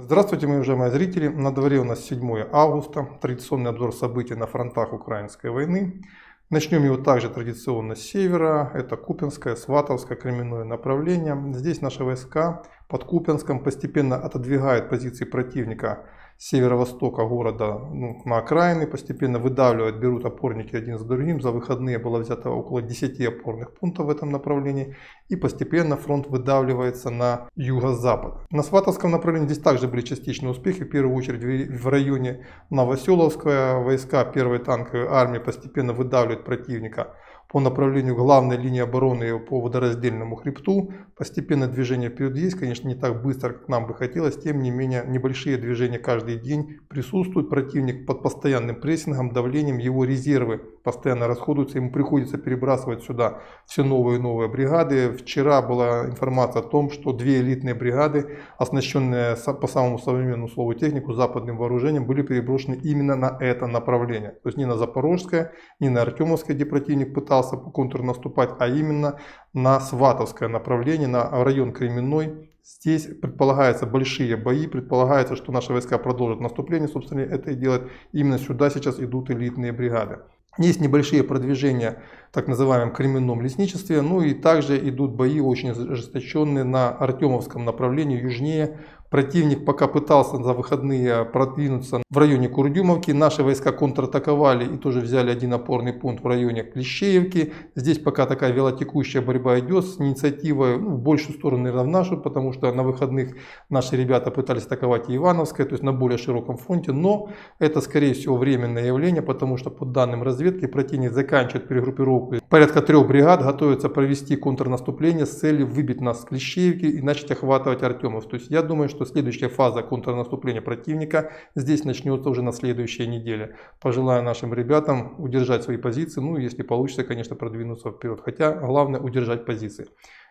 Здравствуйте, мои уважаемые зрители. На дворе у нас 7 августа, традиционный обзор событий на фронтах украинской войны. Начнем его также традиционно с севера. Это Купинское, Сватовское, Кременное направление. Здесь наши войска под Купинском постепенно отодвигают позиции противника северо-востока города ну, на окраины, постепенно выдавливают, берут опорники один за другим. За выходные было взято около 10 опорных пунктов в этом направлении. И постепенно фронт выдавливается на юго-запад. На Сватовском направлении здесь также были частичные успехи. В первую очередь в районе Новоселовская войска первой танковой армии постепенно выдавливают противника по направлению главной линии обороны по водораздельному хребту. Постепенно движение вперед есть, конечно, не так быстро, как нам бы хотелось. Тем не менее, небольшие движения каждый день присутствуют. Противник под постоянным прессингом, давлением, его резервы постоянно расходуются. Ему приходится перебрасывать сюда все новые и новые бригады. Вчера была информация о том, что две элитные бригады, оснащенные по самому современному слову технику, западным вооружением, были переброшены именно на это направление. То есть не на Запорожское, не на Артемовское, где противник пытался пытался по контрнаступать, а именно на Сватовское направление, на район Кременной. Здесь предполагаются большие бои, предполагается, что наши войска продолжат наступление, собственно, это и делают. Именно сюда сейчас идут элитные бригады. Есть небольшие продвижения так называемом кременном лесничестве, ну и также идут бои очень ожесточенные на Артемовском направлении, южнее Противник пока пытался за выходные продвинуться в районе Курдюмовки. Наши войска контратаковали и тоже взяли один опорный пункт в районе Клещеевки. Здесь пока такая велотекущая борьба идет с инициативой ну, в большую сторону, наверное, в нашу, потому что на выходных наши ребята пытались атаковать и Ивановское, то есть на более широком фронте. Но это, скорее всего, временное явление, потому что по данным разведки противник заканчивает перегруппировку. Порядка трех бригад готовится провести контрнаступление с целью выбить нас с Клещеевки и начать охватывать Артемов. То есть я думаю, что следующая фаза контрнаступления противника здесь начнется уже на следующей неделе. Пожелаю нашим ребятам удержать свои позиции, ну если получится, конечно, продвинуться вперед. Хотя главное удержать позиции.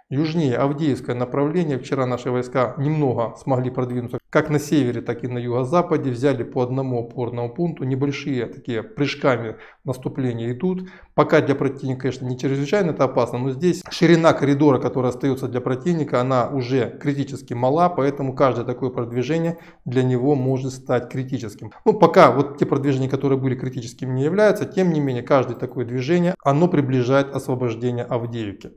Южнее Авдеевское направление. Вчера наши войска немного смогли продвинуться как на севере, так и на юго-западе. Взяли по одному опорному пункту. Небольшие такие прыжками наступления идут. Пока для противника, конечно, не чрезвычайно это опасно, но здесь ширина коридора, которая остается для противника, она уже критически мала, поэтому каждое такое продвижение для него может стать критическим. Ну, пока вот те продвижения, которые были критическими, не являются, тем не менее, каждое такое движение, оно приближает освобождение Авдеевки.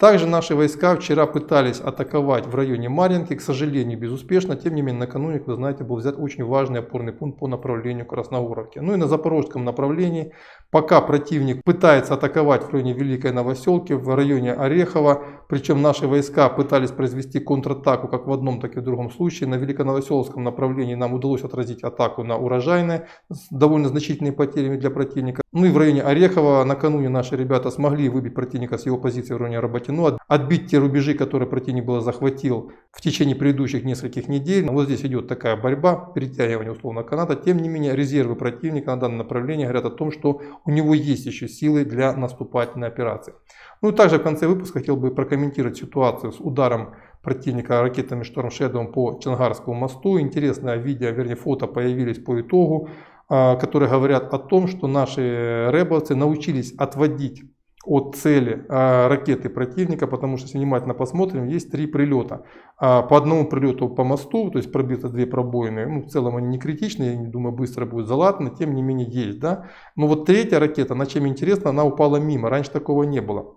Также наши войска вчера пытались атаковать в районе Марьинки, к сожалению, безуспешно. Тем не менее, накануне, как вы знаете, был взят очень важный опорный пункт по направлению Красногоровки. Ну и на запорожском направлении, пока противник пытается атаковать в районе Великой Новоселки, в районе Орехова, причем наши войска пытались произвести контратаку как в одном, так и в другом случае. На Великоновоселском направлении нам удалось отразить атаку на Урожайное с довольно значительными потерями для противника. Ну и в районе Орехова накануне наши ребята смогли выбить противника с его позиции в районе Работино, отбить те рубежи, которые противник было захватил в течение предыдущих нескольких недель. Вот здесь идет такая борьба, перетягивание условно каната. Тем не менее, резервы противника на данном направлении говорят о том, что у него есть еще силы для наступательной операции. Ну и также в конце выпуска хотел бы прокомментировать ситуацию с ударом противника ракетами Шторм Shadow по Чангарскому мосту. Интересное видео, вернее фото появились по итогу. А, которые говорят о том, что наши рэбовцы научились отводить от цели а, ракеты противника, потому что, если внимательно посмотрим, есть три прилета. А, по одному прилету по мосту, то есть пробито две пробоины, ну, в целом они не критичные, я не думаю, быстро будет залатаны, тем не менее есть. Да? Но вот третья ракета, на чем интересно, она упала мимо, раньше такого не было.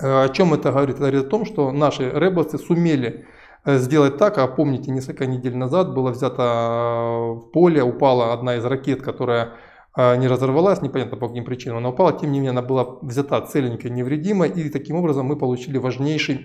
О чем это говорит? Это говорит о том, что наши рэбовцы сумели сделать так, а помните, несколько недель назад было взято э, в поле, упала одна из ракет, которая не разорвалась, непонятно по каким причинам она упала, тем не менее она была взята целенькой, невредимой, и таким образом мы получили важнейший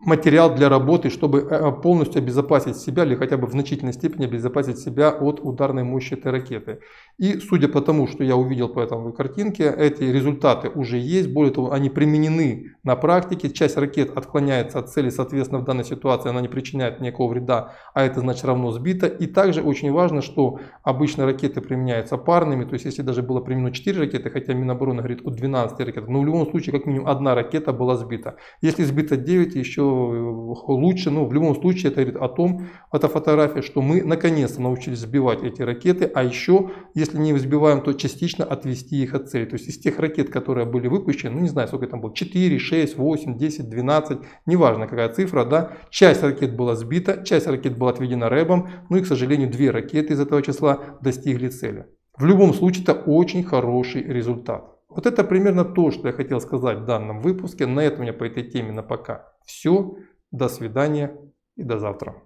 материал для работы, чтобы э, полностью обезопасить себя или хотя бы в значительной степени обезопасить себя от ударной мощи этой ракеты. И судя по тому, что я увидел по этой картинке, эти результаты уже есть, более того, они применены на практике, часть ракет отклоняется от цели, соответственно в данной ситуации она не причиняет никакого вреда, а это значит равно сбита. И также очень важно, что обычно ракеты применяются парными, то есть если даже было применено 4 ракеты, хотя Минобороны говорит о 12 ракетах, но в любом случае как минимум одна ракета была сбита. Если сбито 9, еще лучше, ну в любом случае это говорит о том, эта фотография, что мы наконец-то научились сбивать эти ракеты, а еще, если не сбиваем, то частично отвести их от цели. То есть из тех ракет, которые были выпущены, ну не знаю, сколько там было, 4, 6, 8, 10, 12, неважно какая цифра, да, часть ракет была сбита, часть ракет была отведена рэбом, ну и, к сожалению, две ракеты из этого числа достигли цели. В любом случае, это очень хороший результат. Вот это примерно то, что я хотел сказать в данном выпуске. На этом у меня по этой теме на пока все. До свидания и до завтра.